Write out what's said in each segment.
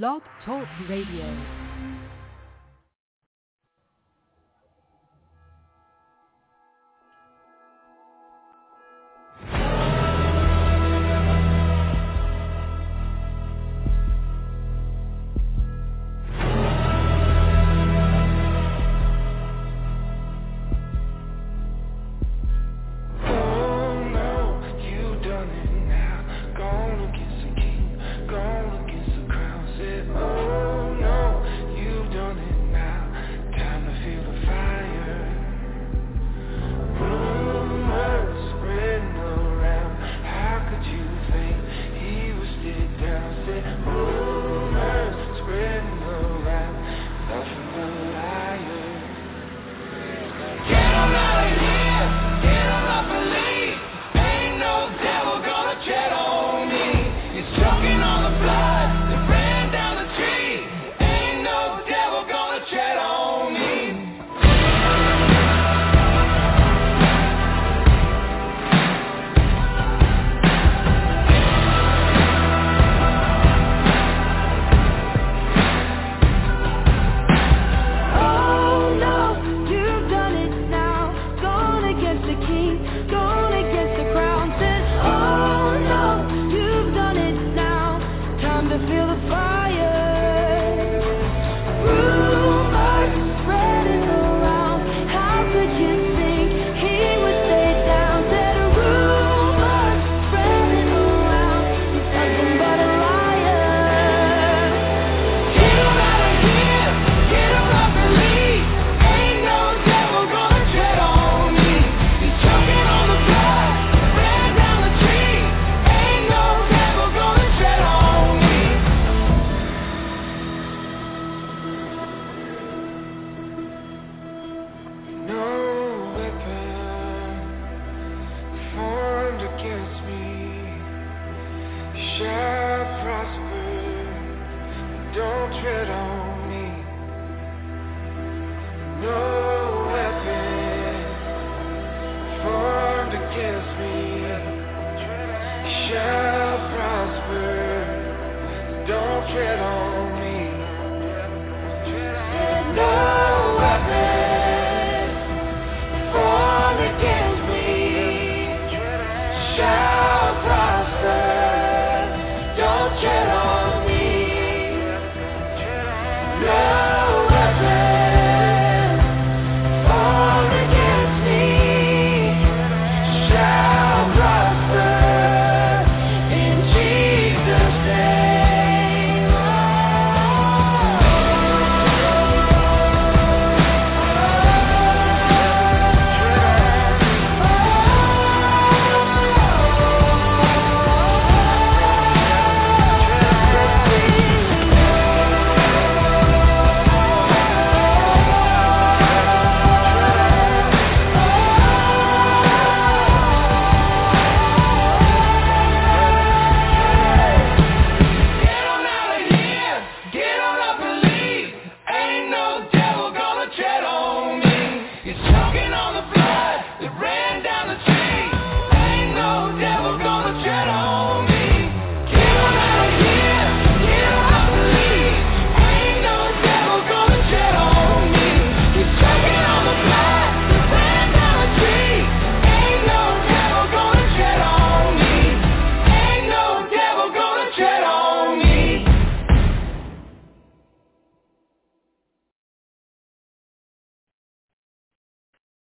Blog Talk Radio.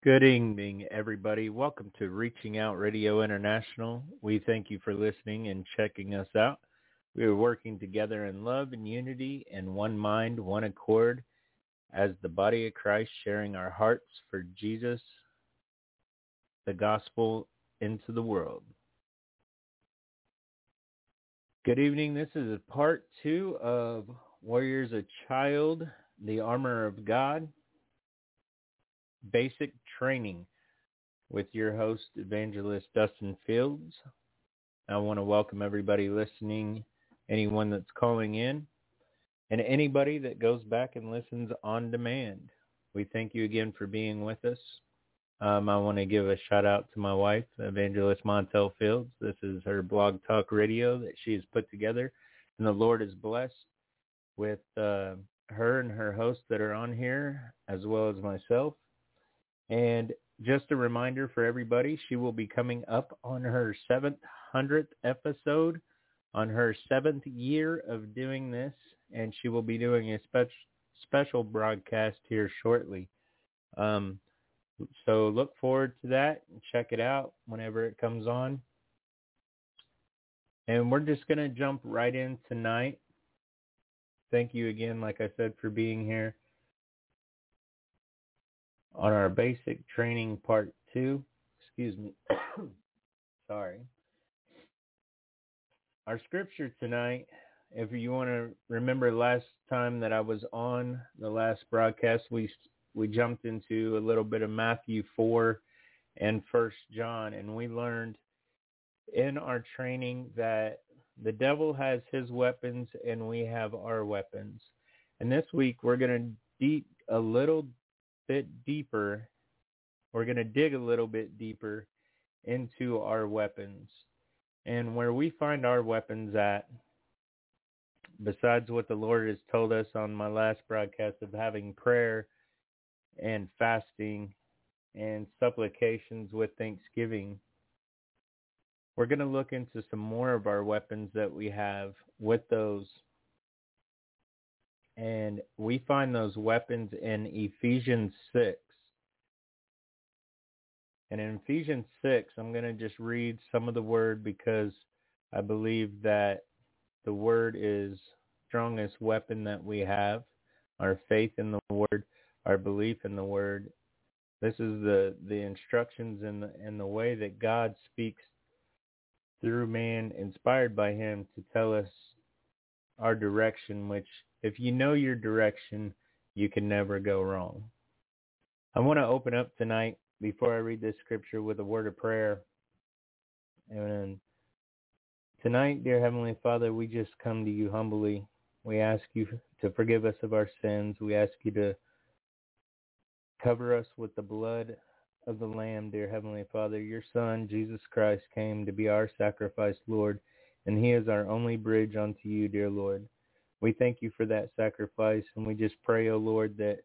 Good evening, everybody. Welcome to Reaching Out Radio International. We thank you for listening and checking us out. We are working together in love and unity and one mind, one accord as the body of Christ, sharing our hearts for Jesus, the gospel into the world. Good evening. This is part two of Warriors a Child, the Armor of God basic training with your host, Evangelist Dustin Fields. I want to welcome everybody listening, anyone that's calling in, and anybody that goes back and listens on demand. We thank you again for being with us. Um, I want to give a shout out to my wife, Evangelist Montel Fields. This is her blog talk radio that she has put together, and the Lord is blessed. with uh, her and her hosts that are on here, as well as myself. And just a reminder for everybody, she will be coming up on her 700th episode, on her seventh year of doing this, and she will be doing a spe- special broadcast here shortly. Um, so look forward to that and check it out whenever it comes on. And we're just going to jump right in tonight. Thank you again, like I said, for being here on our basic training part two. Excuse me. Sorry. Our scripture tonight, if you want to remember last time that I was on the last broadcast, we we jumped into a little bit of Matthew 4 and First John, and we learned in our training that the devil has his weapons and we have our weapons. And this week we're going to deep a little bit deeper. We're going to dig a little bit deeper into our weapons. And where we find our weapons at, besides what the Lord has told us on my last broadcast of having prayer and fasting and supplications with thanksgiving, we're going to look into some more of our weapons that we have with those. And we find those weapons in Ephesians 6. And in Ephesians 6, I'm going to just read some of the word because I believe that the word is strongest weapon that we have. Our faith in the word, our belief in the word. This is the, the instructions and the, and the way that God speaks through man inspired by him to tell us our direction, which if you know your direction, you can never go wrong. I want to open up tonight before I read this scripture with a word of prayer. And tonight, dear Heavenly Father, we just come to you humbly. We ask you to forgive us of our sins. We ask you to cover us with the blood of the Lamb, dear Heavenly Father. Your Son, Jesus Christ, came to be our sacrifice, Lord, and he is our only bridge unto you, dear Lord. We thank you for that sacrifice, and we just pray, O oh Lord, that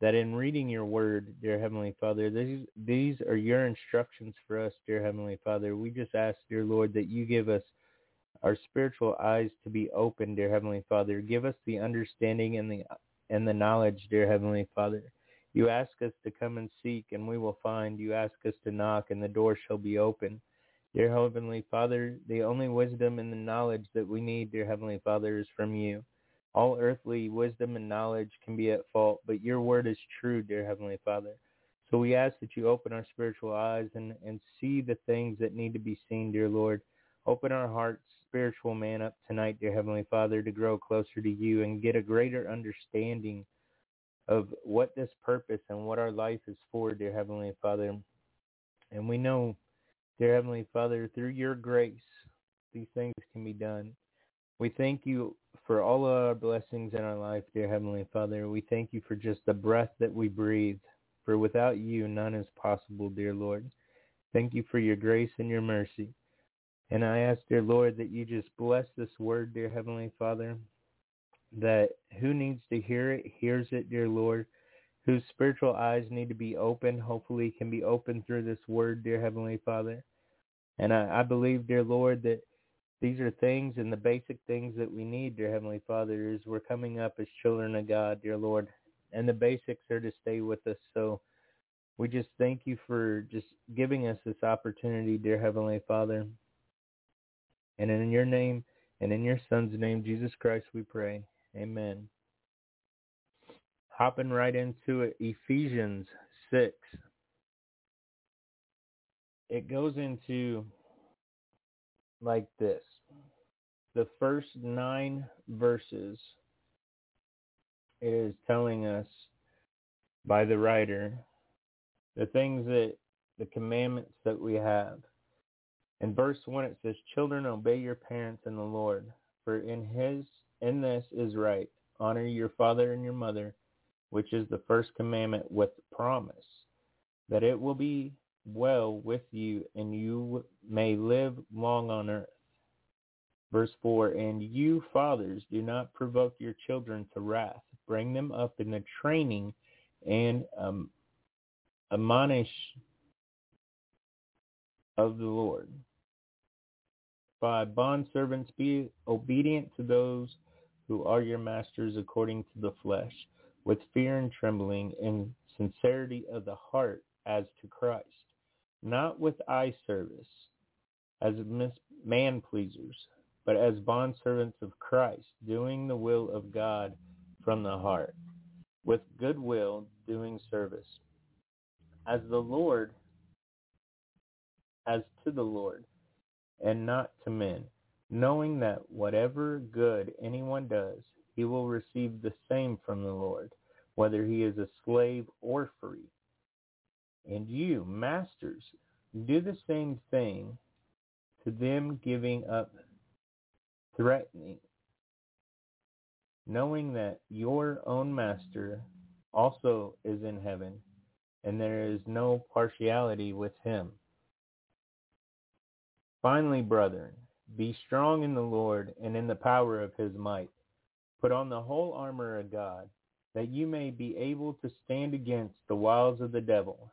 that in reading your word, dear Heavenly Father, these, these are your instructions for us, dear Heavenly Father. We just ask, dear Lord, that you give us our spiritual eyes to be open, dear Heavenly Father. Give us the understanding and the and the knowledge, dear Heavenly Father. You ask us to come and seek, and we will find. You ask us to knock, and the door shall be open. Dear Heavenly Father, the only wisdom and the knowledge that we need, dear Heavenly Father, is from you. All earthly wisdom and knowledge can be at fault, but your word is true, dear Heavenly Father. So we ask that you open our spiritual eyes and, and see the things that need to be seen, dear Lord. Open our hearts, spiritual man, up tonight, dear Heavenly Father, to grow closer to you and get a greater understanding of what this purpose and what our life is for, dear Heavenly Father. And we know, dear Heavenly Father, through your grace, these things can be done. We thank you for all of our blessings in our life, dear Heavenly Father. We thank you for just the breath that we breathe. For without you, none is possible, dear Lord. Thank you for your grace and your mercy. And I ask, dear Lord, that you just bless this word, dear Heavenly Father, that who needs to hear it hears it, dear Lord, whose spiritual eyes need to be open, hopefully can be opened through this word, dear Heavenly Father. And I, I believe, dear Lord, that these are things and the basic things that we need, dear Heavenly Father, is we're coming up as children of God, dear Lord. And the basics are to stay with us. So we just thank you for just giving us this opportunity, dear Heavenly Father. And in your name and in your Son's name, Jesus Christ, we pray. Amen. Hopping right into it, Ephesians 6. It goes into like this. The first nine verses is telling us by the writer the things that the commandments that we have. In verse 1 it says, Children, obey your parents in the Lord, for in his in this is right. Honor your father and your mother, which is the first commandment with promise, that it will be well with you and you may live long on earth. Verse 4 And you, fathers, do not provoke your children to wrath. Bring them up in the training and um, admonish of the Lord. 5. Bondservants, be obedient to those who are your masters according to the flesh, with fear and trembling and sincerity of the heart as to Christ, not with eye service as man pleasers, but as bondservants of Christ, doing the will of God from the heart, with good will doing service, as the Lord, as to the Lord, and not to men, knowing that whatever good anyone does, he will receive the same from the Lord, whether he is a slave or free. And you, masters, do the same thing to them giving up threatening, knowing that your own master also is in heaven, and there is no partiality with him. Finally, brethren, be strong in the Lord and in the power of his might. Put on the whole armor of God, that you may be able to stand against the wiles of the devil.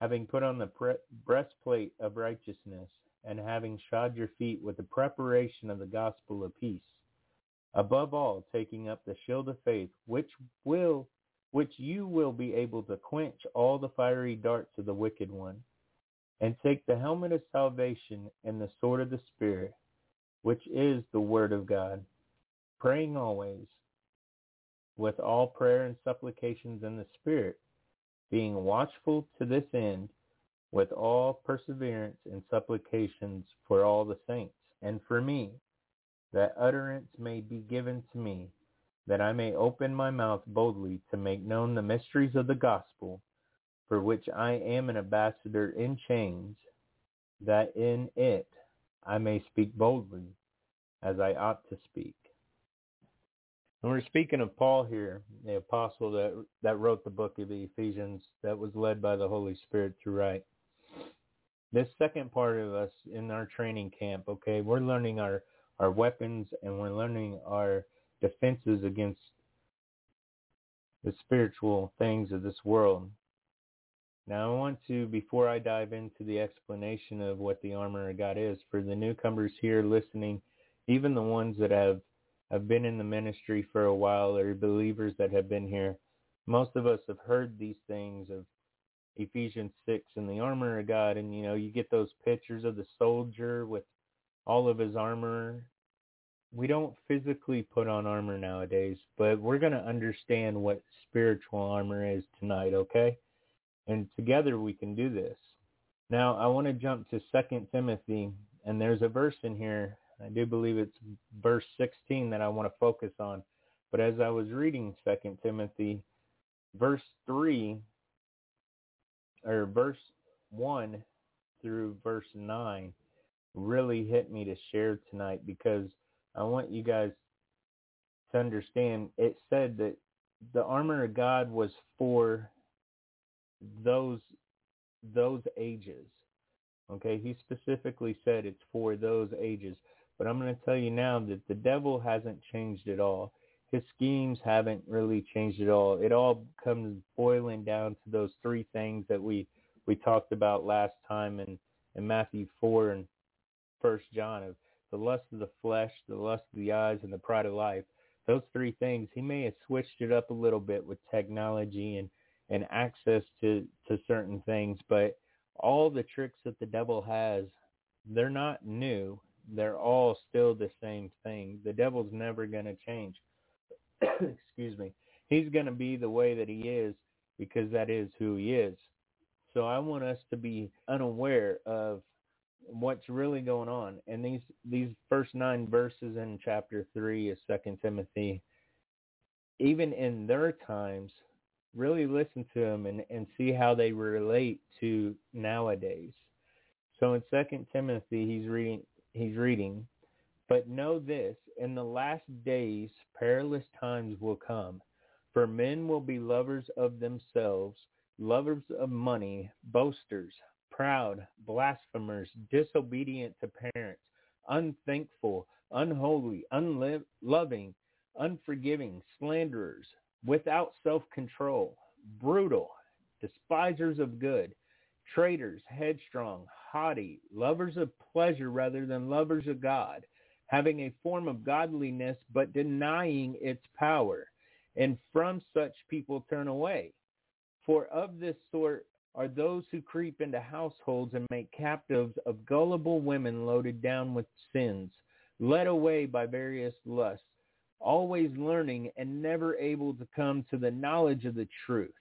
having put on the pre- breastplate of righteousness, and having shod your feet with the preparation of the gospel of peace. Above all, taking up the shield of faith, which will which you will be able to quench all the fiery darts of the wicked one, and take the helmet of salvation and the sword of the Spirit, which is the word of God, praying always with all prayer and supplications in the Spirit, being watchful to this end with all perseverance and supplications for all the saints, and for me, that utterance may be given to me, that I may open my mouth boldly to make known the mysteries of the gospel, for which I am an ambassador in chains, that in it I may speak boldly as I ought to speak. And we're speaking of Paul here, the apostle that that wrote the book of the Ephesians that was led by the Holy Spirit to write. This second part of us in our training camp, okay, we're learning our, our weapons and we're learning our defenses against the spiritual things of this world. Now I want to, before I dive into the explanation of what the armor of God is, for the newcomers here listening, even the ones that have have been in the ministry for a while or believers that have been here, most of us have heard these things of Ephesians 6 and the armor of God. And, you know, you get those pictures of the soldier with all of his armor. We don't physically put on armor nowadays, but we're going to understand what spiritual armor is tonight, okay? And together we can do this. Now, I want to jump to Second Timothy, and there's a verse in here I do believe it's verse 16 that I want to focus on. But as I was reading Second Timothy, verse 3 or verse 1 through verse 9 really hit me to share tonight because I want you guys to understand it said that the armor of God was for those those ages. Okay, he specifically said it's for those ages. But I'm going to tell you now that the devil hasn't changed at all. His schemes haven't really changed at all. It all comes boiling down to those three things that we we talked about last time in, in Matthew 4 and First John of the lust of the flesh, the lust of the eyes, and the pride of life. Those three things, he may have switched it up a little bit with technology and, and access to, to certain things, but all the tricks that the devil has, they're not new they're all still the same thing. The devil's never going to change. Excuse me. He's going to be the way that he is because that is who he is. So I want us to be unaware of what's really going on. And these these first nine verses in chapter three of Second Timothy, even in their times, really listen to them and, and see how they relate to nowadays. So in Second Timothy, he's reading he's reading, but know this: in the last days, perilous times will come, for men will be lovers of themselves, lovers of money, boasters proud, blasphemers, disobedient to parents, unthankful, unholy, unloving, unforgiving, slanderers, without self-control, brutal, despisers of good, traitors, headstrong, haughty, lovers of pleasure rather than lovers of God, having a form of godliness but denying its power. And from such people turn away. For of this sort are those who creep into households and make captives of gullible women loaded down with sins, led away by various lusts, always learning and never able to come to the knowledge of the truth.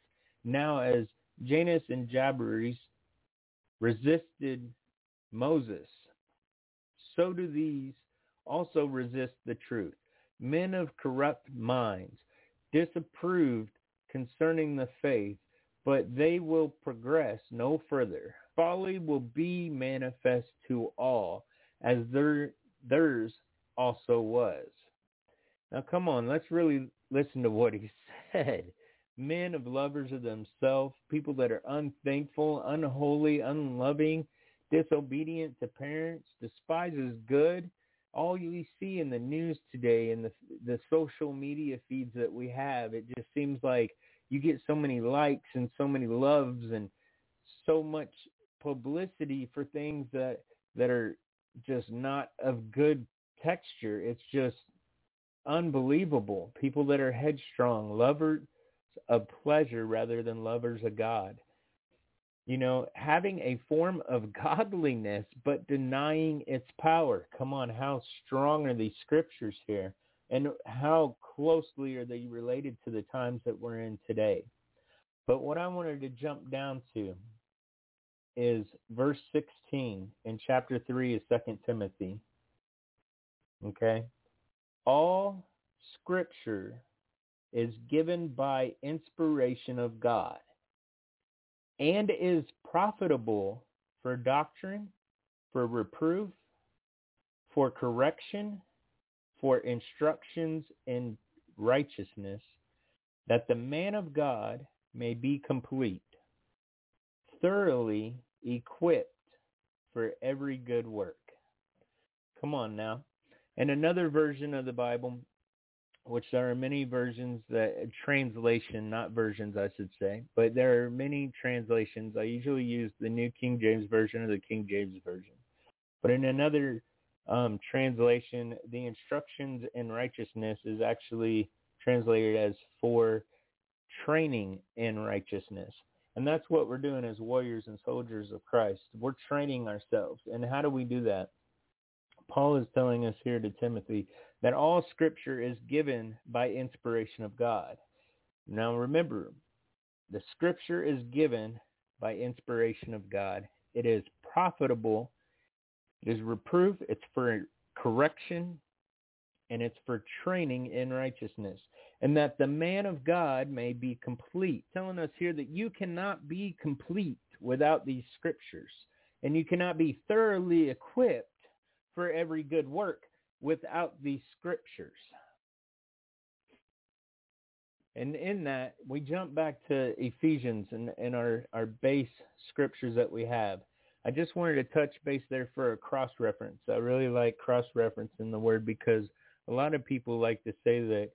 Now as Jannes and Jambres resisted Moses, so do these also resist the truth. Men of corrupt minds, disapproved concerning the faith, but they will progress no further. Folly will be manifest to all, as their, theirs also was. Now come on, let's really listen to what he said. Men of lovers of themselves, people that are unthankful, unholy, unloving, disobedient to parents, despises good. All you see in the news today and the the social media feeds that we have, it just seems like you get so many likes and so many loves and so much publicity for things that that are just not of good texture. It's just unbelievable. People that are headstrong, lovers of pleasure rather than lovers of God. You know, having a form of godliness but denying its power. Come on, how strong are these scriptures here? and how closely are they related to the times that we're in today. But what I wanted to jump down to is verse 16 in chapter 3 of 2 Timothy. Okay? All scripture is given by inspiration of God and is profitable for doctrine, for reproof, for correction, for instructions in righteousness, that the man of God may be complete, thoroughly equipped for every good work. Come on now. And another version of the Bible, which there are many versions that translation, not versions I should say, but there are many translations. I usually use the New King James Version or the King James Version. But in another um, translation, the instructions in righteousness is actually translated as for training in righteousness. And that's what we're doing as warriors and soldiers of Christ. We're training ourselves. And how do we do that? Paul is telling us here to Timothy that all scripture is given by inspiration of God. Now remember, the scripture is given by inspiration of God. It is profitable it is reproof, it's for correction, and it's for training in righteousness. And that the man of God may be complete. Telling us here that you cannot be complete without these scriptures. And you cannot be thoroughly equipped for every good work without these scriptures. And in that, we jump back to Ephesians and, and our, our base scriptures that we have. I just wanted to touch base there for a cross reference. I really like cross reference in the word because a lot of people like to say that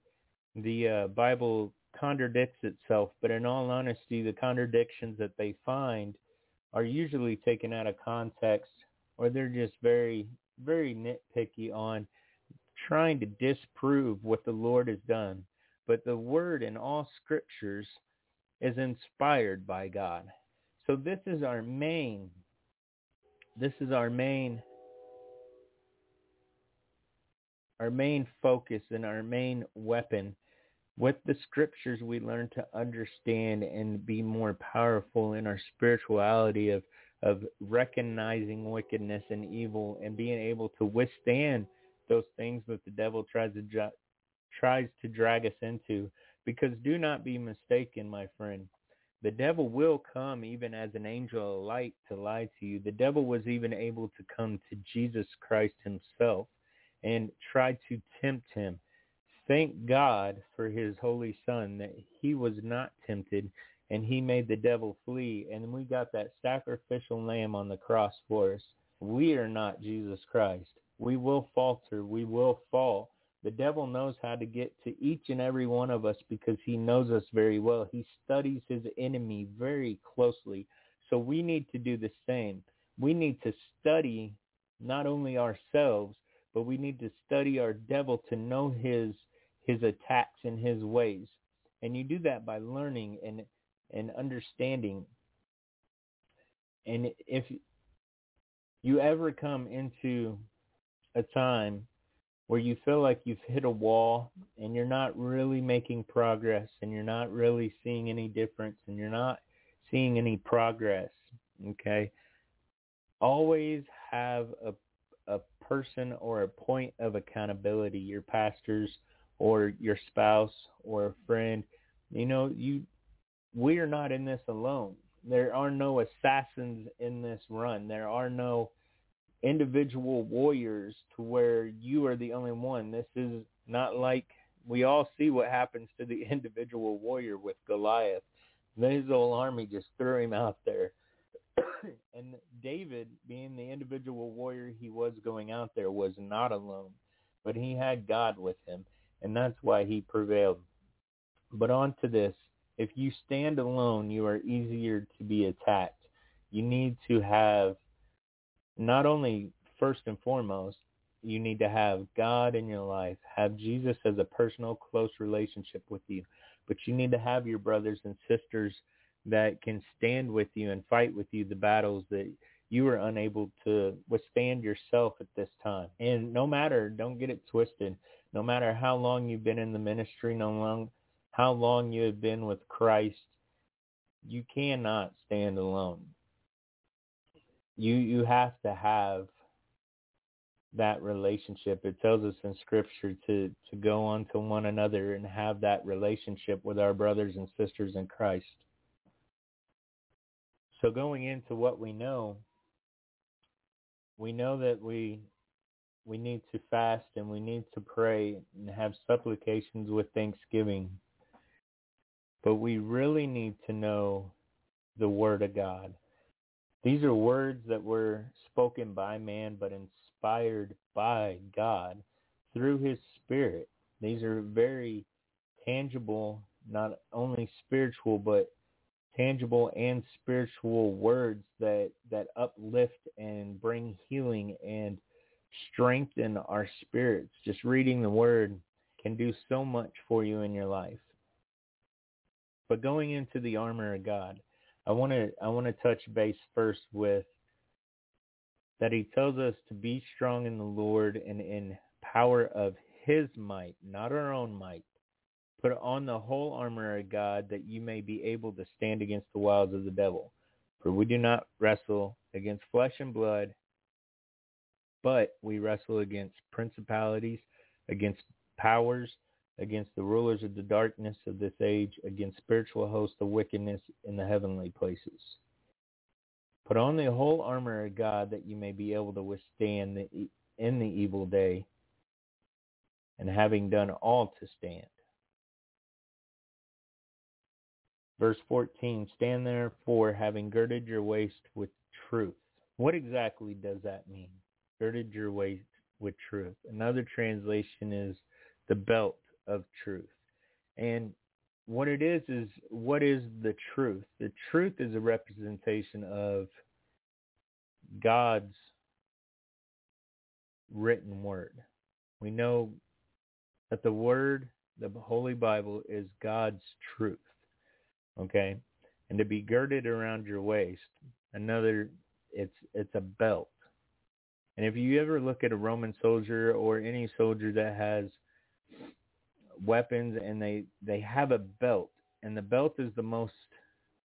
the uh, Bible contradicts itself, but in all honesty, the contradictions that they find are usually taken out of context or they're just very, very nitpicky on trying to disprove what the Lord has done. But the word in all scriptures is inspired by God. So this is our main this is our main our main focus and our main weapon. With the scriptures, we learn to understand and be more powerful in our spirituality of, of recognizing wickedness and evil and being able to withstand those things that the devil tries to dra- tries to drag us into. Because do not be mistaken my friend. The devil will come even as an angel of light to lie to you. The devil was even able to come to Jesus Christ himself and try to tempt him. Thank God for his holy son that he was not tempted and he made the devil flee and we got that sacrificial lamb on the cross for us. We are not Jesus Christ. We will falter. We will fall. The devil knows how to get to each and every one of us because he knows us very well. He studies his enemy very closely. So we need to do the same. We need to study not only ourselves but we need to study our devil to know his his attacks and his ways. And you do that by learning and and understanding. And if you ever come into a time where you feel like you've hit a wall and you're not really making progress and you're not really seeing any difference and you're not seeing any progress, okay? Always have a a person or a point of accountability, your pastors or your spouse or a friend. You know, you we are not in this alone. There are no assassins in this run. There are no individual warriors to where you are the only one. This is not like we all see what happens to the individual warrior with Goliath. His whole army just threw him out there. and David, being the individual warrior he was going out there, was not alone, but he had God with him, and that's why he prevailed. But on to this, if you stand alone, you are easier to be attacked. You need to have not only first and foremost, you need to have God in your life, have Jesus as a personal close relationship with you, but you need to have your brothers and sisters that can stand with you and fight with you the battles that you are unable to withstand yourself at this time. And no matter, don't get it twisted, no matter how long you've been in the ministry, no long how long you have been with Christ, you cannot stand alone. You you have to have that relationship. It tells us in scripture to to go on to one another and have that relationship with our brothers and sisters in Christ. So going into what we know, we know that we we need to fast and we need to pray and have supplications with thanksgiving but we really need to know the Word of God. These are words that were spoken by man, but inspired by God through his Spirit. These are very tangible, not only spiritual, but tangible and spiritual words that, that uplift and bring healing and strengthen our spirits. Just reading the Word can do so much for you in your life. But going into the armor of God, I want to I want to touch base first with that he tells us to be strong in the Lord and in power of his might, not our own might. Put on the whole armor of God that you may be able to stand against the wiles of the devil. For we do not wrestle against flesh and blood, but we wrestle against principalities, against powers, against the rulers of the darkness of this age, against spiritual hosts of wickedness in the heavenly places. Put on the whole armor of God that you may be able to withstand the, in the evil day, and having done all to stand. Verse 14, stand therefore having girded your waist with truth. What exactly does that mean? Girded your waist with truth. Another translation is the belt of truth. And what it is is what is the truth? The truth is a representation of God's written word. We know that the word, the Holy Bible is God's truth. Okay? And to be girded around your waist, another it's it's a belt. And if you ever look at a Roman soldier or any soldier that has weapons and they they have a belt and the belt is the most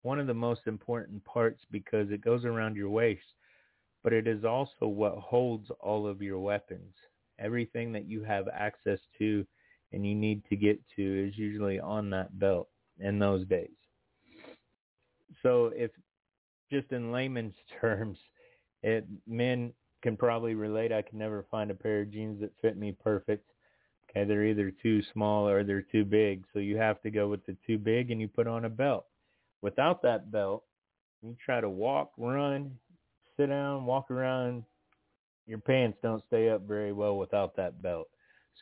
one of the most important parts because it goes around your waist, but it is also what holds all of your weapons. Everything that you have access to and you need to get to is usually on that belt in those days. So if just in layman's terms, it men can probably relate. I can never find a pair of jeans that fit me perfect. Okay, they're either too small or they're too big. So you have to go with the too big and you put on a belt. Without that belt, you try to walk, run, sit down, walk around, your pants don't stay up very well without that belt.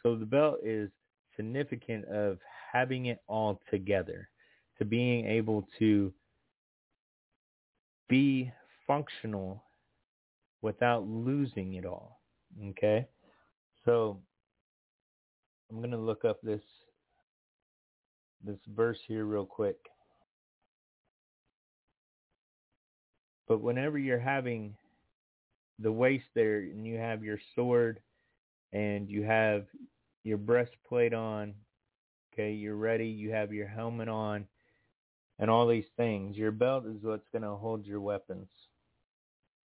So the belt is significant of having it all together, to being able to be functional without losing it all. Okay? So I'm going to look up this this verse here real quick. But whenever you're having the waist there and you have your sword and you have your breastplate on, okay, you're ready, you have your helmet on and all these things. Your belt is what's going to hold your weapons.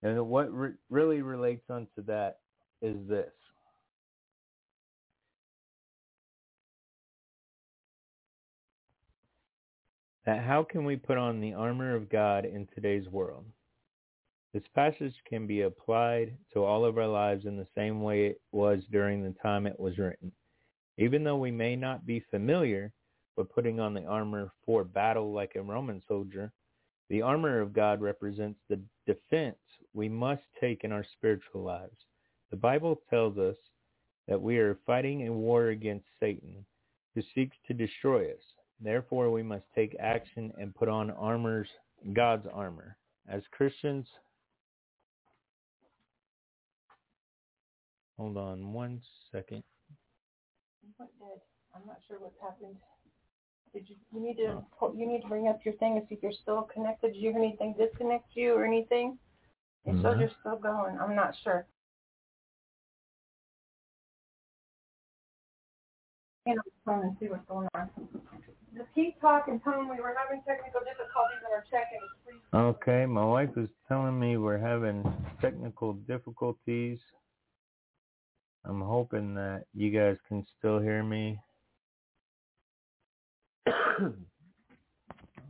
And what re- really relates onto that is this. That how can we put on the armor of God in today's world? This passage can be applied to all of our lives in the same way it was during the time it was written. Even though we may not be familiar with putting on the armor for battle like a Roman soldier, the armor of God represents the defense we must take in our spiritual lives. The Bible tells us that we are fighting a war against Satan, who seeks to destroy us. Therefore, we must take action and put on armors, God's armor. As Christians, hold on one second. What did? I'm not sure what's happened. Did you, you need to, oh. pull- you need to bring up your thing and see if you're still connected. Did you hear anything disconnect you or anything? No. you're still going. I'm not sure. You know, phone and see what's going on. Just keep talking, tell them we were having technical difficulties in our check-in. Okay, my wife is telling me we're having technical difficulties. I'm hoping that you guys can still hear me.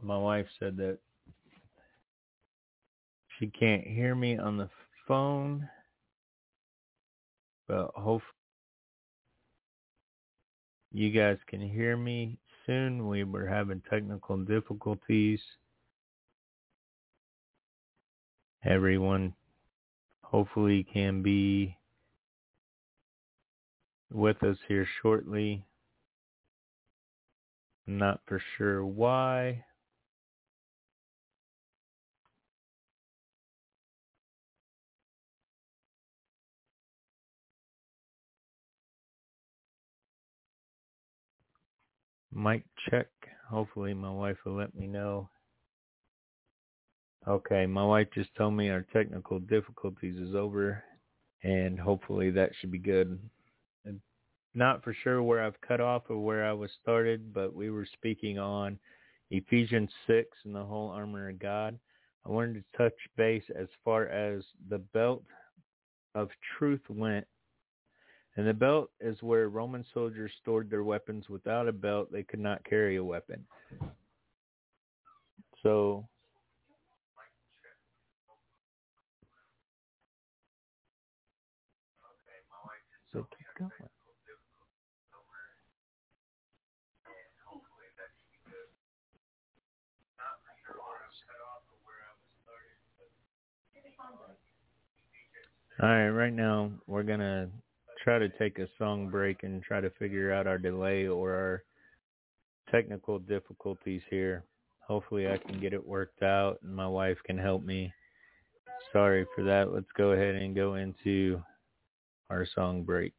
my wife said that she can't hear me on the phone, but hopefully you guys can hear me soon. We were having technical difficulties. Everyone hopefully can be with us here shortly. Not for sure why. Mic check. Hopefully my wife will let me know. Okay, my wife just told me our technical difficulties is over and hopefully that should be good. Not for sure where I've cut off or where I was started, but we were speaking on Ephesians 6 and the whole armor of God. I wanted to touch base as far as the belt of truth went. And the belt is where Roman soldiers stored their weapons. Without a belt, they could not carry a weapon. So So keep going. All right, right now we're gonna try to take a song break and try to figure out our delay or our technical difficulties here. Hopefully I can get it worked out and my wife can help me. Sorry for that. Let's go ahead and go into our song break.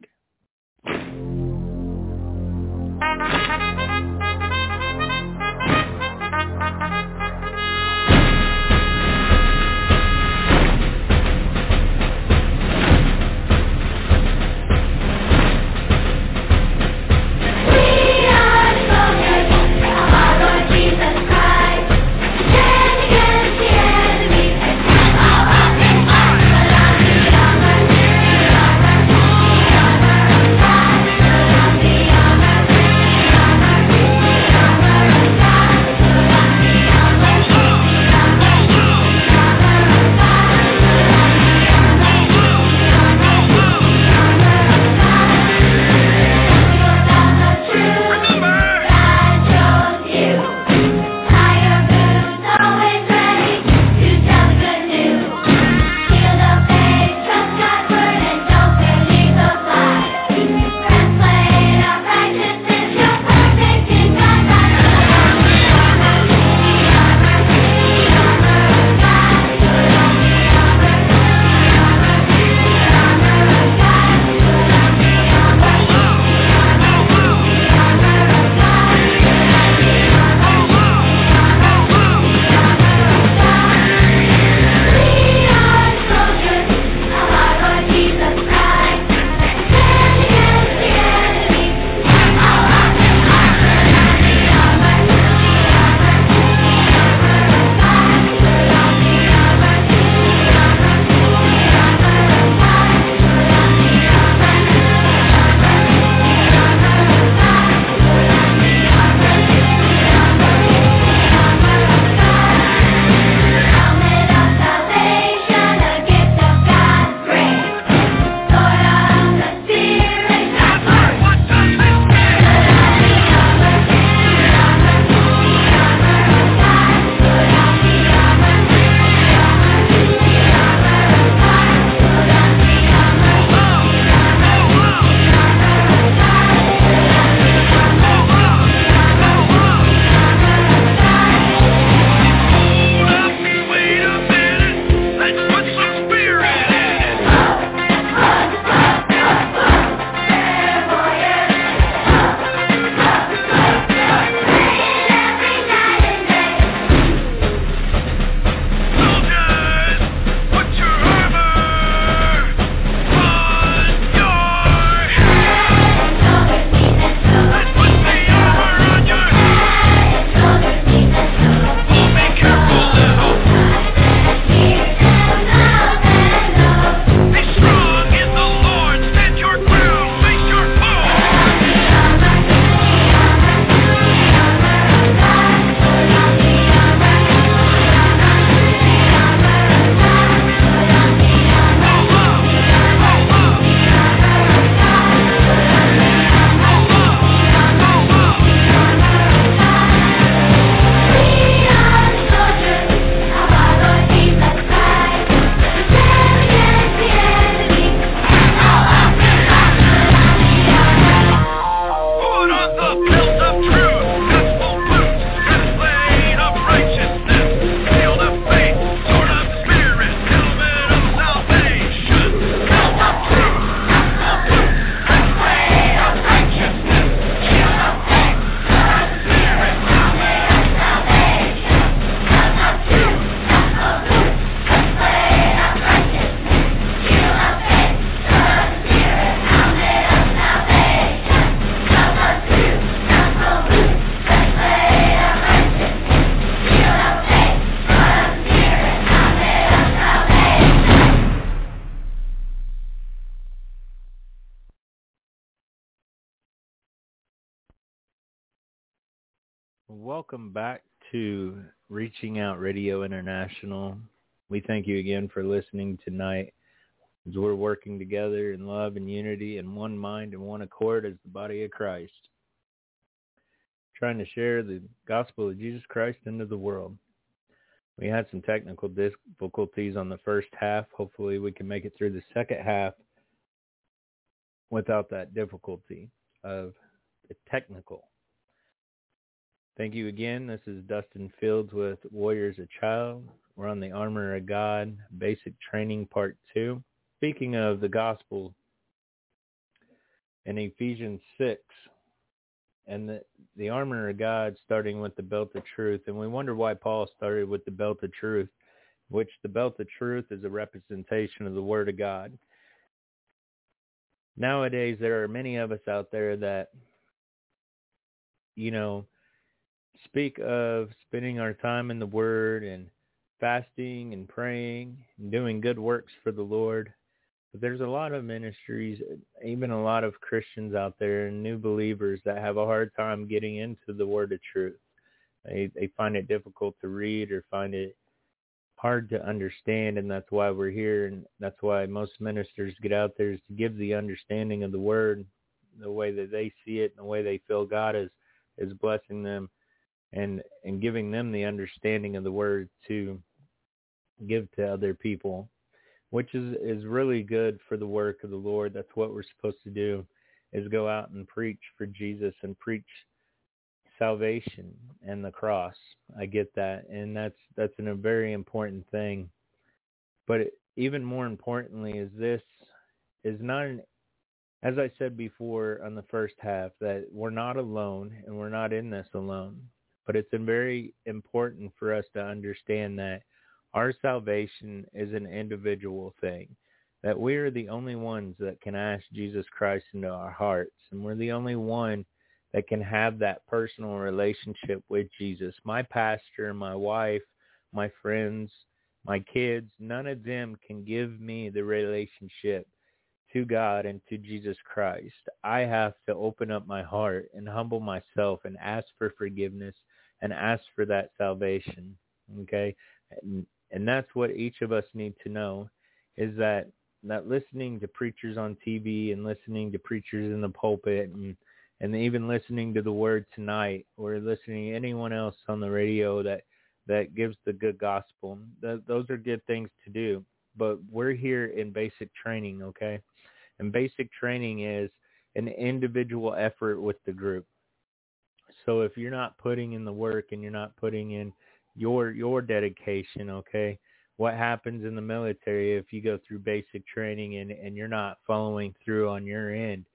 Welcome back to Reaching Out Radio International. We thank you again for listening tonight as we're working together in love and unity and one mind and one accord as the body of Christ, trying to share the gospel of Jesus Christ into the world. We had some technical difficulties on the first half. Hopefully we can make it through the second half without that difficulty of the technical. Thank you again. This is Dustin Fields with Warriors a Child. We're on the Armor of God Basic Training Part 2. Speaking of the gospel in Ephesians 6 and the, the armor of God starting with the belt of truth. And we wonder why Paul started with the belt of truth, which the belt of truth is a representation of the word of God. Nowadays, there are many of us out there that, you know, speak of spending our time in the Word and fasting and praying and doing good works for the Lord. But there's a lot of ministries, even a lot of Christians out there and new believers that have a hard time getting into the Word of truth. They they find it difficult to read or find it hard to understand, and that's why we're here, and that's why most ministers get out there is to give the understanding of the Word, the way that they see it, and the way they feel God is is blessing them and and giving them the understanding of the word to give to other people which is is really good for the work of the lord. That's what we're supposed to do is go out and preach for jesus and preach salvation and the cross. I get that and that's that's an, a very important thing. But it, even more importantly is this is not an as I said before on the first half, that we're not alone and we're not in this alone. But it's very important for us to understand that our salvation is an individual thing, that we are the only ones that can ask Jesus Christ into our hearts, and we're the only one that can have that personal relationship with Jesus. My pastor, my wife, my friends, my kids, none of them can give me the relationship to God and to Jesus Christ. I have to open up my heart and humble myself and ask for forgiveness and ask for that salvation. Okay, and, and that's what each of us need to know is that that listening to preachers on TV and listening to preachers in the pulpit and and even listening to the word tonight or listening to anyone else on the radio that that gives the good gospel. Th- those are good things to do. But we're here in basic training, okay? And basic training is an individual effort with the group. So if you're not putting in the work and you're not putting in your your dedication, okay, what happens in the military if you go through basic training and and you're not following through on your end?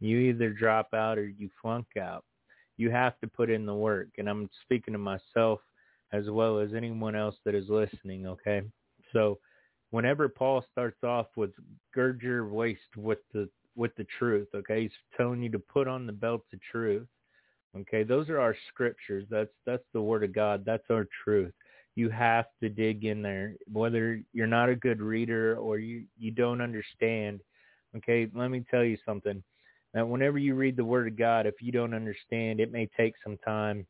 You either drop out or you flunk out. You have to put in the work, and I'm speaking to myself as well as anyone else that is listening, okay? So whenever Paul starts off with gird your waist with the with the truth, okay? He's telling you to put on the belt of truth. Okay, those are our scriptures. That's that's the word of God. That's our truth. You have to dig in there, whether you're not a good reader or you you don't understand. Okay, let me tell you something. That whenever you read the word of God, if you don't understand, it may take some time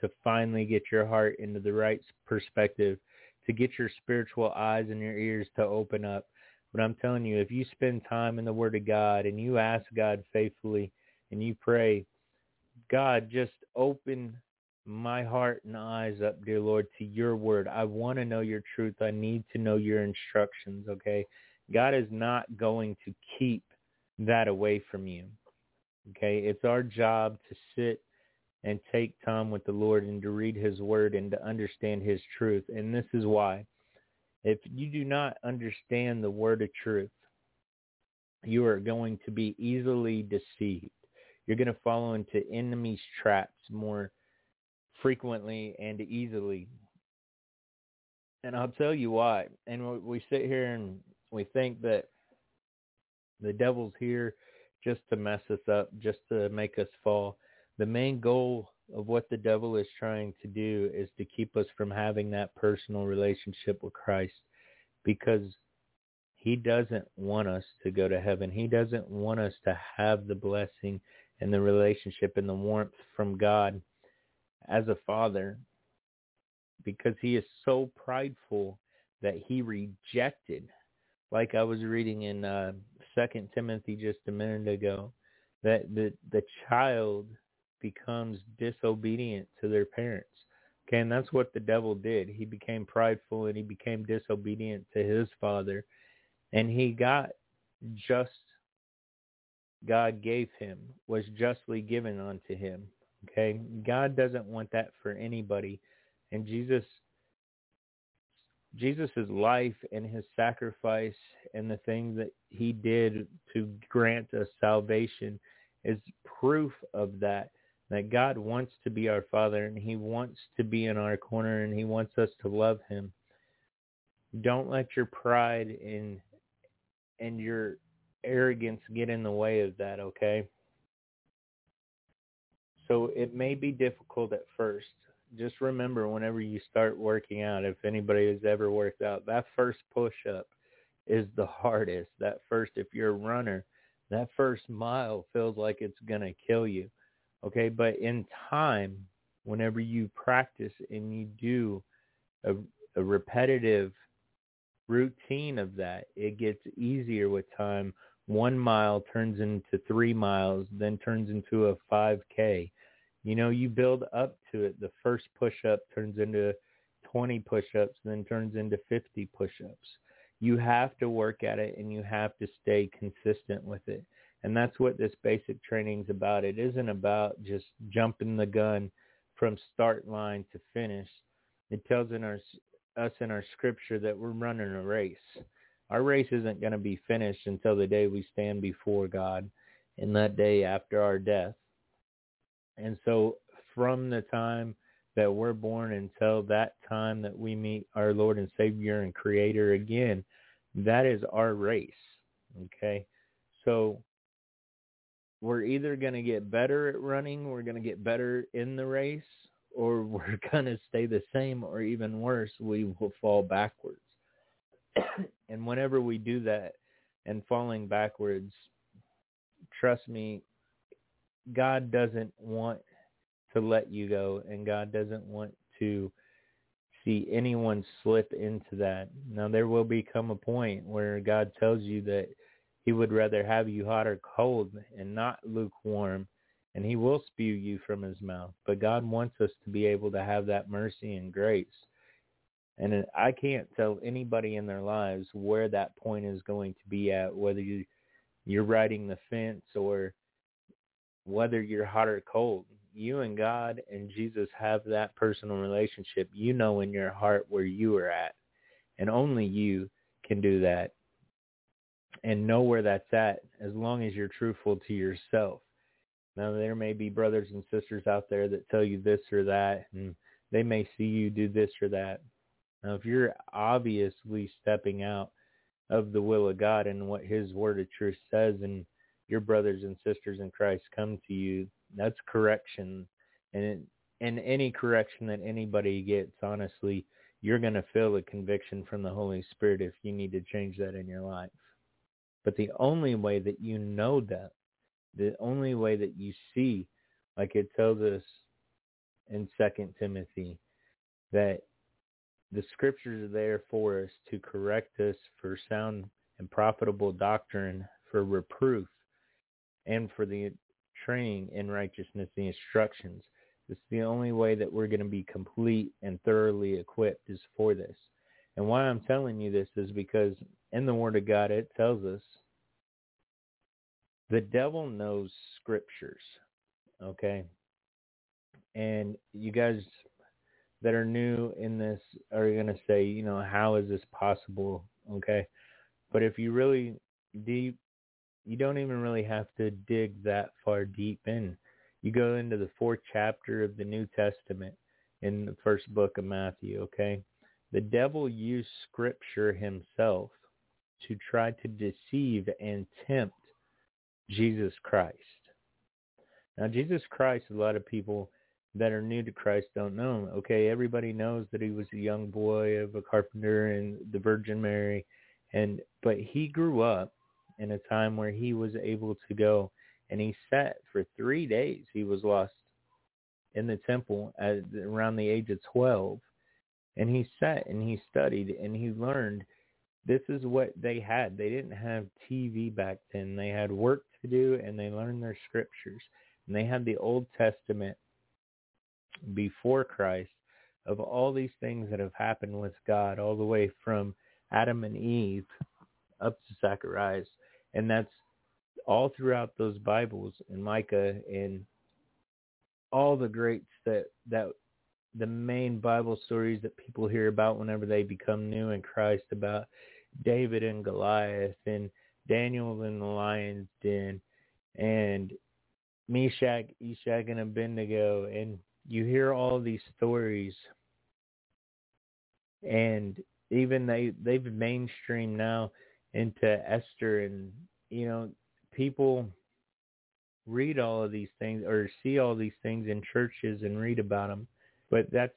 to finally get your heart into the right perspective, to get your spiritual eyes and your ears to open up. But I'm telling you, if you spend time in the Word of God and you ask God faithfully and you pray, God, just open my heart and eyes up, dear Lord, to your word. I want to know your truth. I need to know your instructions, okay? God is not going to keep that away from you. Okay? It's our job to sit and take time with the Lord and to read his word and to understand his truth. And this is why. If you do not understand the word of truth, you are going to be easily deceived you're going to fall into enemy's traps more frequently and easily. And I'll tell you why. And we sit here and we think that the devil's here just to mess us up, just to make us fall. The main goal of what the devil is trying to do is to keep us from having that personal relationship with Christ because he doesn't want us to go to heaven. He doesn't want us to have the blessing and the relationship and the warmth from God as a father because he is so prideful that he rejected like I was reading in uh second Timothy just a minute ago that the the child becomes disobedient to their parents. Okay, and that's what the devil did. He became prideful and he became disobedient to his father and he got just God gave him was justly given unto him. Okay? God doesn't want that for anybody. And Jesus Jesus' life and his sacrifice and the things that he did to grant us salvation is proof of that. That God wants to be our Father and he wants to be in our corner and he wants us to love him. Don't let your pride and and your arrogance get in the way of that, okay? So it may be difficult at first. Just remember whenever you start working out, if anybody has ever worked out, that first push up is the hardest. That first, if you're a runner, that first mile feels like it's going to kill you. Okay. But in time, whenever you practice and you do a, a repetitive routine of that, it gets easier with time. One mile turns into three miles, then turns into a 5K. You know, you build up to it. The first push-up turns into 20 push-ups, then turns into 50 push-ups. You have to work at it and you have to stay consistent with it. And that's what this basic training is about. It isn't about just jumping the gun from start line to finish. It tells in our us in our scripture that we're running a race. Our race isn't going to be finished until the day we stand before God in that day after our death. And so from the time that we're born until that time that we meet our Lord and Savior and Creator again, that is our race. Okay. So we're either going to get better at running, we're going to get better in the race, or we're going to stay the same, or even worse, we will fall backwards. and whenever we do that and falling backwards, trust me, God doesn't want to let you go, and God doesn't want to see anyone slip into that. Now, there will become a point where God tells you that he would rather have you hot or cold and not lukewarm, and he will spew you from his mouth. But God wants us to be able to have that mercy and grace. And I can't tell anybody in their lives where that point is going to be at, whether you, you're riding the fence or whether you're hot or cold. You and God and Jesus have that personal relationship. You know in your heart where you are at. And only you can do that and know where that's at as long as you're truthful to yourself. Now there may be brothers and sisters out there that tell you this or that and they may see you do this or that. Now if you're obviously stepping out of the will of God and what his word of truth says and your brothers and sisters in Christ come to you, that's correction. And it, and any correction that anybody gets, honestly, you're going to feel a conviction from the Holy Spirit if you need to change that in your life. But the only way that you know that the only way that you see, like it tells us in Second Timothy, that the scriptures are there for us to correct us for sound and profitable doctrine, for reproof, and for the training in righteousness, the instructions. It's the only way that we're going to be complete and thoroughly equipped is for this. And why I'm telling you this is because in the Word of God it tells us the devil knows scriptures, okay? And you guys that are new in this are going to say, you know, how is this possible, okay? But if you really deep, you don't even really have to dig that far deep in. You go into the fourth chapter of the New Testament in the first book of Matthew, okay? The devil used scripture himself to try to deceive and tempt Jesus Christ. Now, Jesus Christ, a lot of people that are new to Christ don't know. Okay, everybody knows that he was a young boy of a carpenter and the Virgin Mary, and but he grew up in a time where he was able to go and he sat for three days. He was lost in the temple at around the age of 12 and he sat and he studied and he learned this is what they had. They didn't have TV back then. They had work to do and they learned their scriptures. And they had the Old Testament before Christ of all these things that have happened with God all the way from Adam and Eve up to Zacharias. And that's all throughout those Bibles and Micah and all the greats that that the main Bible stories that people hear about whenever they become new in Christ about David and Goliath and Daniel in the lion's den and Meshach, Eshach, and Abednego, and you hear all these stories, and even they they've mainstreamed now into Esther, and you know people read all of these things or see all these things in churches and read about them, but that's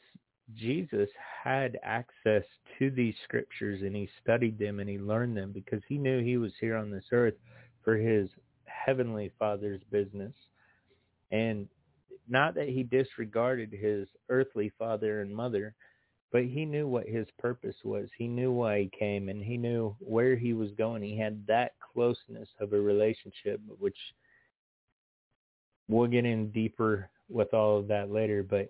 Jesus had access to these scriptures and he studied them and he learned them because he knew he was here on this earth for his heavenly father's business. And not that he disregarded his earthly father and mother, but he knew what his purpose was. He knew why he came and he knew where he was going. He had that closeness of a relationship, which we'll get in deeper with all of that later, but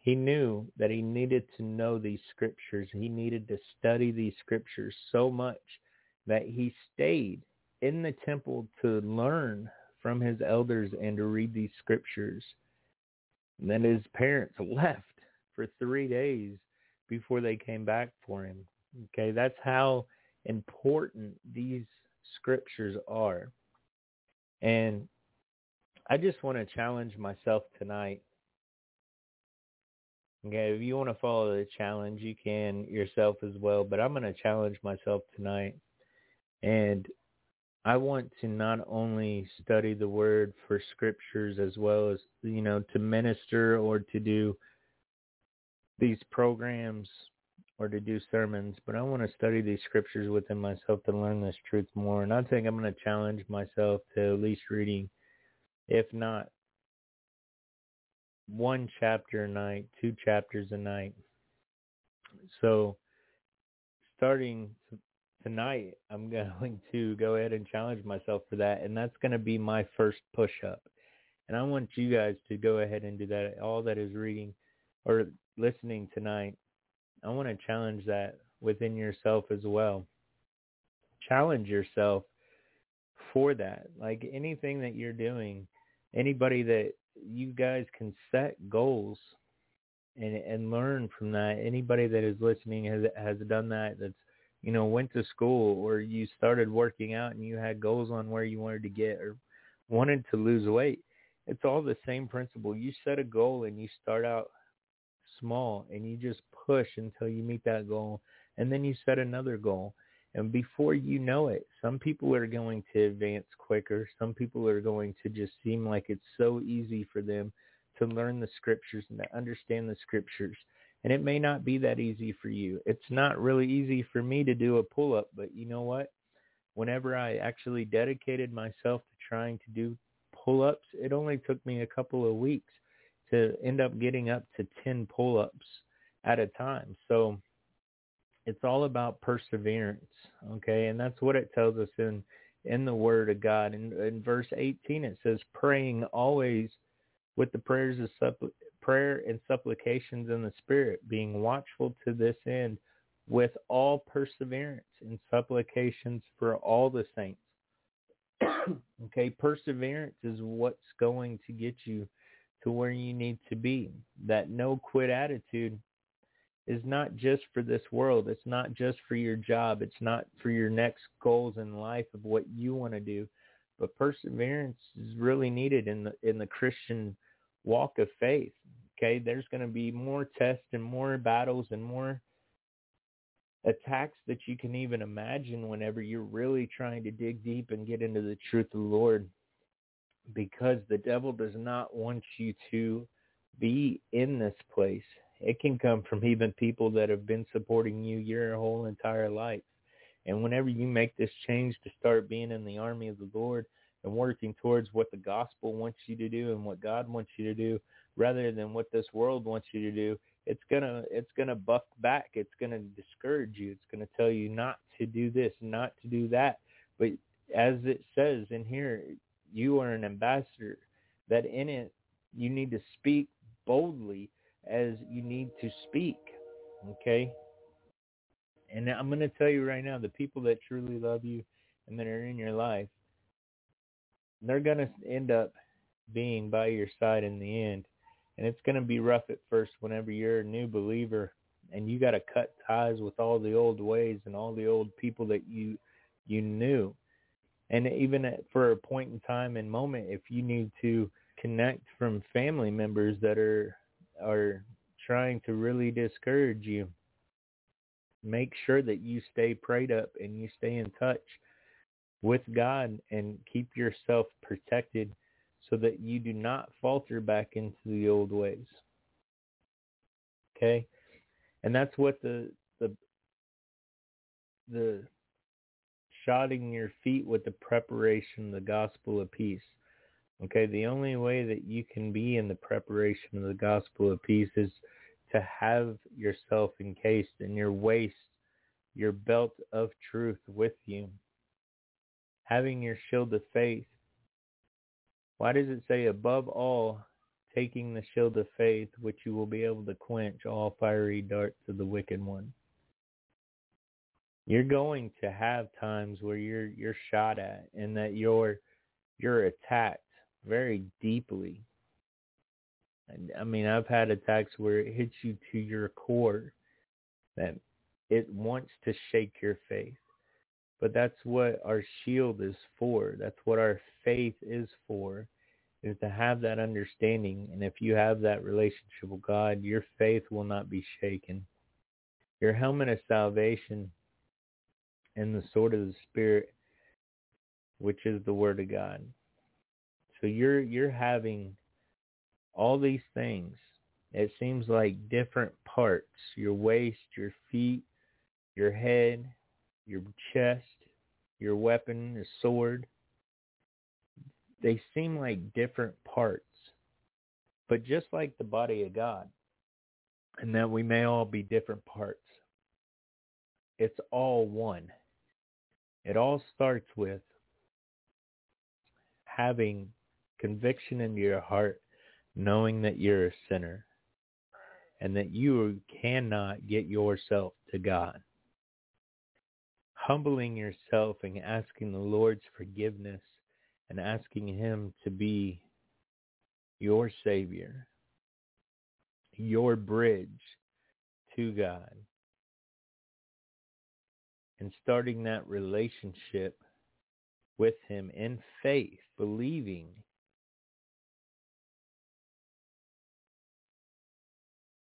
he knew that he needed to know these scriptures. He needed to study these scriptures so much that he stayed in the temple to learn from his elders and to read these scriptures. And then his parents left for three days before they came back for him. Okay, that's how important these scriptures are. And I just want to challenge myself tonight. Okay, if you want to follow the challenge, you can yourself as well. But I'm going to challenge myself tonight. And I want to not only study the word for scriptures as well as, you know, to minister or to do these programs or to do sermons, but I want to study these scriptures within myself to learn this truth more. And I think I'm going to challenge myself to at least reading, if not one chapter a night, two chapters a night. So starting tonight, I'm going to go ahead and challenge myself for that. And that's going to be my first push up. And I want you guys to go ahead and do that. All that is reading or listening tonight, I want to challenge that within yourself as well. Challenge yourself for that. Like anything that you're doing, anybody that you guys can set goals and and learn from that. Anybody that is listening has has done that that's you know went to school or you started working out and you had goals on where you wanted to get or wanted to lose weight. It's all the same principle. You set a goal and you start out small and you just push until you meet that goal and then you set another goal and before you know it some people are going to advance quicker some people are going to just seem like it's so easy for them to learn the scriptures and to understand the scriptures and it may not be that easy for you it's not really easy for me to do a pull up but you know what whenever i actually dedicated myself to trying to do pull ups it only took me a couple of weeks to end up getting up to 10 pull-ups at a time. So it's all about perseverance, okay? And that's what it tells us in in the word of God. In, in verse 18 it says praying always with the prayers of suppl- prayer and supplications in the spirit, being watchful to this end with all perseverance and supplications for all the saints. okay, perseverance is what's going to get you to where you need to be. That no quit attitude is not just for this world. It's not just for your job. It's not for your next goals in life of what you want to do. But perseverance is really needed in the in the Christian walk of faith. Okay, there's going to be more tests and more battles and more attacks that you can even imagine whenever you're really trying to dig deep and get into the truth of the Lord because the devil does not want you to be in this place. It can come from even people that have been supporting you your whole entire life. And whenever you make this change to start being in the army of the Lord and working towards what the gospel wants you to do and what God wants you to do, rather than what this world wants you to do, it's gonna it's gonna buck back. It's gonna discourage you. It's gonna tell you not to do this, not to do that. But as it says in here, you are an ambassador. That in it you need to speak boldly as you need to speak. Okay? And I'm going to tell you right now, the people that truly love you and that are in your life, they're going to end up being by your side in the end. And it's going to be rough at first whenever you're a new believer and you got to cut ties with all the old ways and all the old people that you you knew. And even at, for a point in time and moment, if you need to connect from family members that are are trying to really discourage you, make sure that you stay prayed up and you stay in touch with God and keep yourself protected so that you do not falter back into the old ways. Okay? And that's what the the the shodding your feet with the preparation of the gospel of peace. Okay, the only way that you can be in the preparation of the gospel of peace is to have yourself encased in your waist, your belt of truth with you, having your shield of faith. Why does it say above all, taking the shield of faith, which you will be able to quench all fiery darts of the wicked one? You're going to have times where you're you're shot at and that you're you're attacked very deeply. I mean, I've had attacks where it hits you to your core that it wants to shake your faith. But that's what our shield is for. That's what our faith is for, is to have that understanding. And if you have that relationship with God, your faith will not be shaken. Your helmet of salvation and the sword of the Spirit, which is the Word of God. So you're you're having all these things. It seems like different parts, your waist, your feet, your head, your chest, your weapon, the sword. They seem like different parts. But just like the body of God, and that we may all be different parts, it's all one. It all starts with having conviction into your heart, knowing that you're a sinner and that you cannot get yourself to God. Humbling yourself and asking the Lord's forgiveness and asking him to be your Savior, your bridge to God, and starting that relationship with him in faith, believing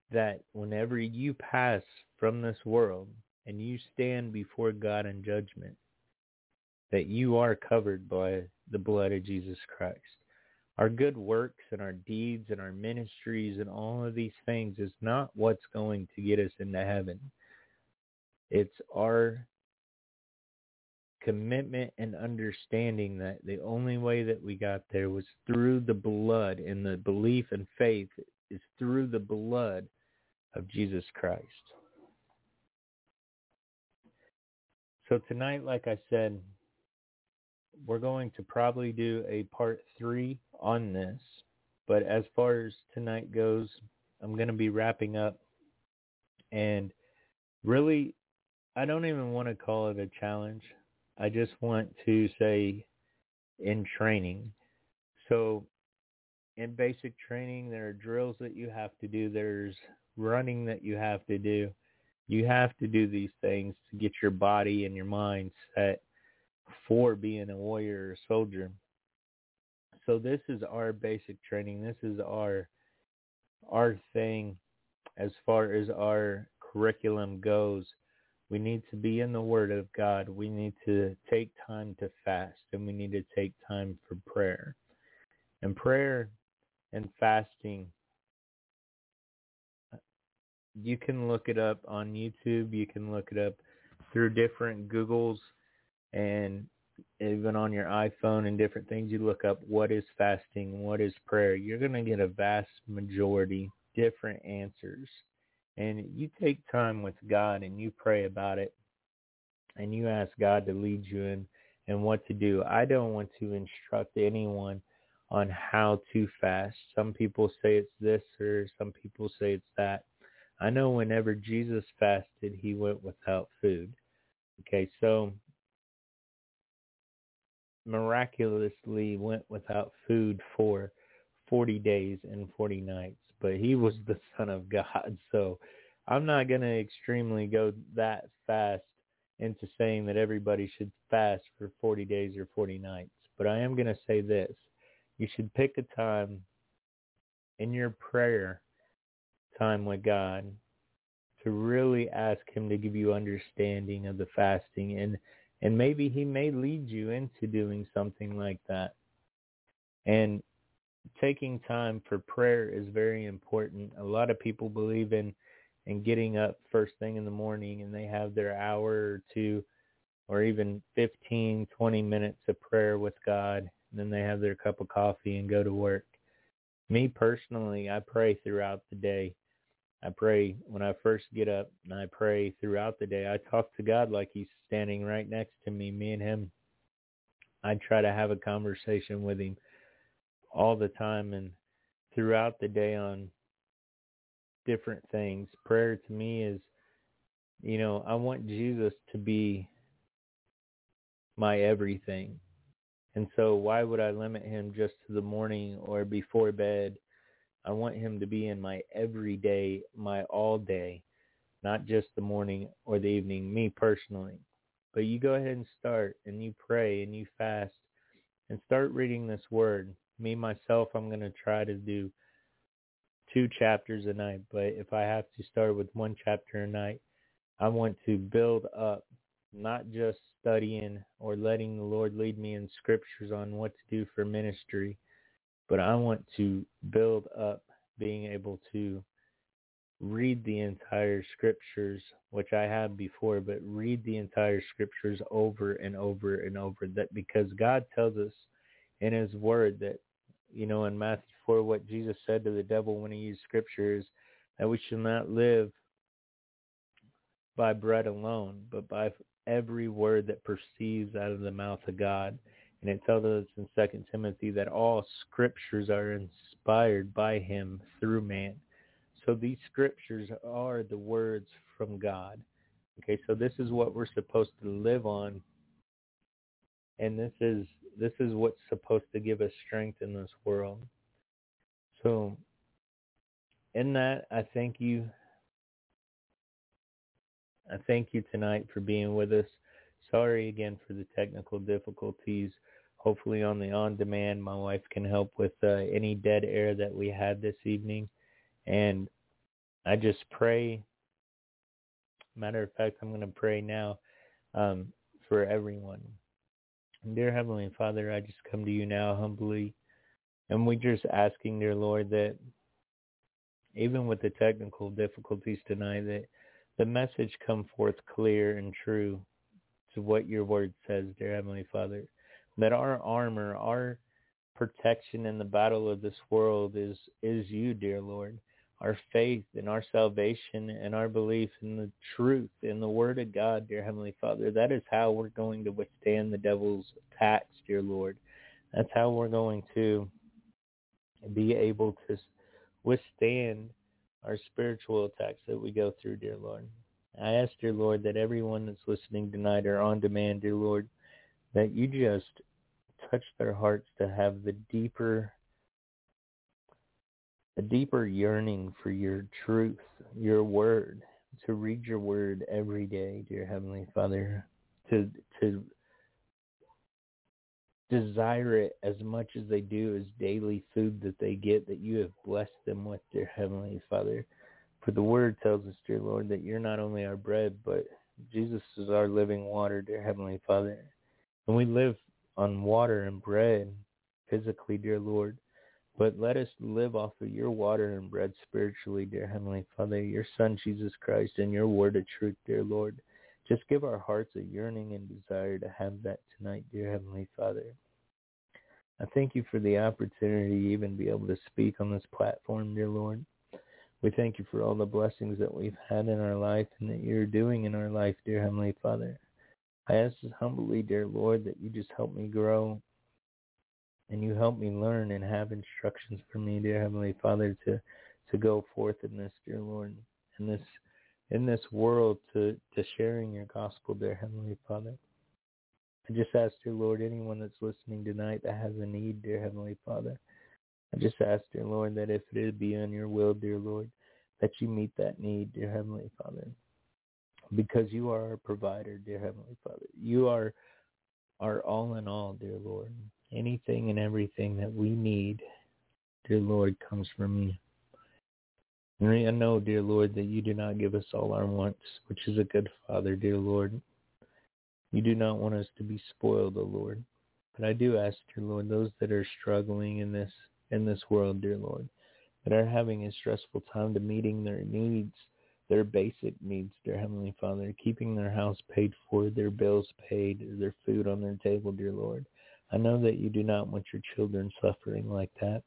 that whenever you pass from this world and you stand before God in judgment, that you are covered by the blood of Jesus Christ. Our good works and our deeds and our ministries and all of these things is not what's going to get us into heaven. It's our commitment and understanding that the only way that we got there was through the blood and the belief and faith is through the blood of Jesus Christ. So tonight, like I said, we're going to probably do a part three on this. But as far as tonight goes, I'm going to be wrapping up. And really, I don't even want to call it a challenge. I just want to say in training. So in basic training, there are drills that you have to do. There's running that you have to do. You have to do these things to get your body and your mind set for being a warrior or soldier. So this is our basic training. This is our our thing as far as our curriculum goes. We need to be in the Word of God. We need to take time to fast and we need to take time for prayer. And prayer and fasting you can look it up on YouTube. You can look it up through different Googles and even on your iPhone and different things, you look up what is fasting, what is prayer, you're going to get a vast majority different answers. And you take time with God and you pray about it and you ask God to lead you in and what to do. I don't want to instruct anyone on how to fast. Some people say it's this or some people say it's that. I know whenever Jesus fasted, he went without food. Okay, so miraculously went without food for 40 days and 40 nights, but he was the son of God. So I'm not going to extremely go that fast into saying that everybody should fast for 40 days or 40 nights. But I am going to say this. You should pick a time in your prayer time with God to really ask him to give you understanding of the fasting and and maybe he may lead you into doing something like that. And taking time for prayer is very important. A lot of people believe in in getting up first thing in the morning and they have their hour or two or even 15, 20 minutes of prayer with God. And then they have their cup of coffee and go to work. Me personally, I pray throughout the day. I pray when I first get up and I pray throughout the day. I talk to God like he's standing right next to me, me and him. I try to have a conversation with him all the time and throughout the day on different things. Prayer to me is, you know, I want Jesus to be my everything. And so why would I limit him just to the morning or before bed? I want him to be in my everyday, my all day, not just the morning or the evening, me personally. But you go ahead and start and you pray and you fast and start reading this word. Me, myself, I'm going to try to do two chapters a night, but if I have to start with one chapter a night, I want to build up, not just studying or letting the Lord lead me in scriptures on what to do for ministry, but I want to build up being able to read the entire scriptures, which I have before, but read the entire scriptures over and over and over that because God tells us in his word that, you know, in Matthew 4, what Jesus said to the devil when he used scriptures, that we should not live by bread alone, but by every word that proceeds out of the mouth of God. And it tells us in Second Timothy that all scriptures are inspired by him through man. So these scriptures are the words from God. Okay, so this is what we're supposed to live on. And this is this is what's supposed to give us strength in this world. So in that I thank you I thank you tonight for being with us. Sorry again for the technical difficulties. Hopefully on the on-demand, my wife can help with uh, any dead air that we had this evening. And I just pray. Matter of fact, I'm going to pray now um, for everyone. Dear Heavenly Father, I just come to you now humbly. And we just asking, dear Lord, that even with the technical difficulties tonight, that the message come forth clear and true to what your word says, dear Heavenly Father. That our armor, our protection in the battle of this world is is you, dear Lord. Our faith and our salvation and our belief in the truth in the word of God, dear Heavenly Father. That is how we're going to withstand the devil's attacks, dear Lord. That's how we're going to be able to withstand our spiritual attacks that we go through, dear Lord. I ask, dear Lord, that everyone that's listening tonight or on demand, dear Lord, that you just touch their hearts to have the deeper a deeper yearning for your truth, your word, to read your word every day, dear Heavenly Father, to to desire it as much as they do as daily food that they get that you have blessed them with, dear Heavenly Father. For the word tells us, dear Lord, that you're not only our bread, but Jesus is our living water, dear Heavenly Father. And we live on water and bread physically, dear Lord. But let us live off of your water and bread spiritually, dear Heavenly Father, your Son, Jesus Christ, and your word of truth, dear Lord. Just give our hearts a yearning and desire to have that tonight, dear Heavenly Father. I thank you for the opportunity to even be able to speak on this platform, dear Lord. We thank you for all the blessings that we've had in our life and that you're doing in our life, dear Heavenly Father. I ask this humbly, dear Lord, that you just help me grow and you help me learn and have instructions for me, dear Heavenly Father, to to go forth in this, dear Lord, in this in this world to, to sharing your gospel, dear Heavenly Father. I just ask, dear Lord, anyone that's listening tonight that has a need, dear Heavenly Father, I just ask, dear Lord, that if it be on your will, dear Lord, that you meet that need, dear Heavenly Father. Because you are our provider, dear Heavenly Father. You are our all in all, dear Lord. Anything and everything that we need, dear Lord, comes from you. And I know, dear Lord, that you do not give us all our wants, which is a good Father, dear Lord. You do not want us to be spoiled, O Lord. But I do ask, dear Lord, those that are struggling in this in this world, dear Lord, that are having a stressful time to meeting their needs, their basic needs, dear Heavenly Father, keeping their house paid for, their bills paid, their food on their table, dear Lord. I know that you do not want your children suffering like that.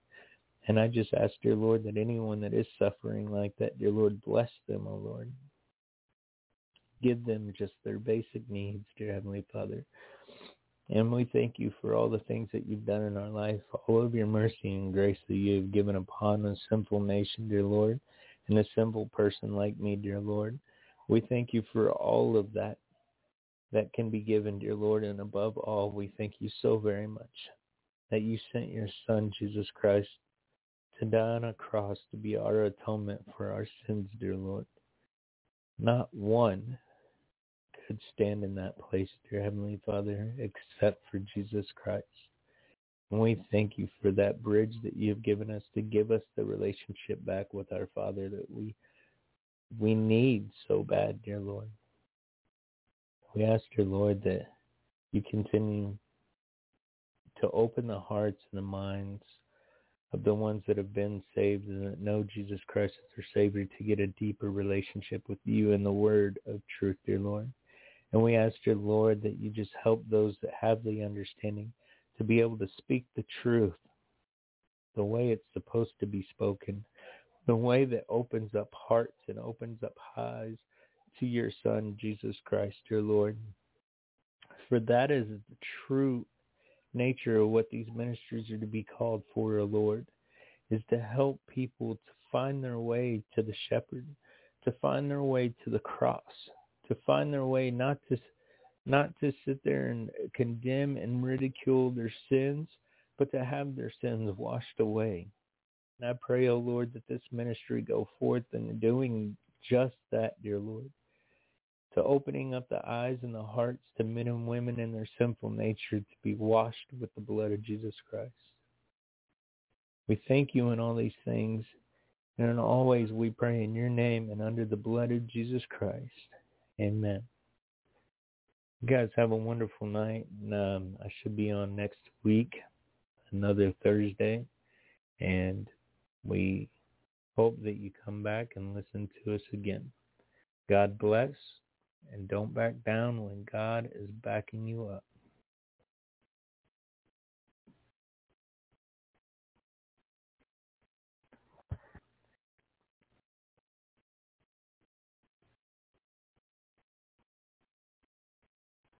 And I just ask, dear Lord, that anyone that is suffering like that, dear Lord, bless them, O oh Lord. Give them just their basic needs, dear Heavenly Father. And we thank you for all the things that you've done in our life, all of your mercy and grace that you have given upon a sinful nation, dear Lord, and a simple person like me, dear Lord. We thank you for all of that that can be given, dear Lord, and above all, we thank you so very much that you sent your Son, Jesus Christ, to die on a cross to be our atonement for our sins, dear Lord. Not one could stand in that place, dear Heavenly Father, except for Jesus Christ. And we thank you for that bridge that you have given us to give us the relationship back with our Father that we we need so bad, dear Lord. We ask, dear Lord, that you continue to open the hearts and the minds of the ones that have been saved and that know Jesus Christ as their Savior to get a deeper relationship with you and the word of truth, dear Lord. And we ask, dear Lord, that you just help those that have the understanding to be able to speak the truth the way it's supposed to be spoken, the way that opens up hearts and opens up eyes to your Son, Jesus Christ, your Lord. For that is the true nature of what these ministries are to be called for, O Lord, is to help people to find their way to the shepherd, to find their way to the cross, to find their way not to not to sit there and condemn and ridicule their sins, but to have their sins washed away. And I pray, O oh Lord, that this ministry go forth in doing just that, dear Lord to opening up the eyes and the hearts to men and women in their sinful nature to be washed with the blood of Jesus Christ. We thank you in all these things, and always we pray in your name and under the blood of Jesus Christ. Amen. You guys have a wonderful night. And, um, I should be on next week, another Thursday, and we hope that you come back and listen to us again. God bless and don't back down when God is backing you up.